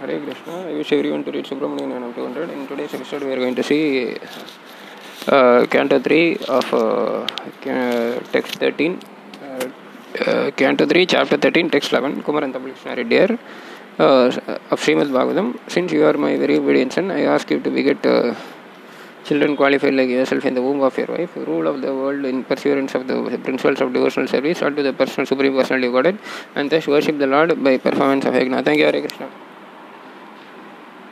Hare Krishna. I wish everyone to read Subramanian and 200. In today's episode, we are going to see uh, Canto 3 of uh, text 13. Uh, uh, Canto 3, chapter 13, text 11. Kumaran Krishna dear, uh, of Srimad Bhagavatam. Since you are my very obedient son, I ask you to beget uh, children qualified like yourself in the womb of your wife, rule of the world in pursuance of the principles of devotional service, unto the personal supreme personality of Godhead, and thus worship the Lord by performance of yajna. Thank you, Hare Krishna.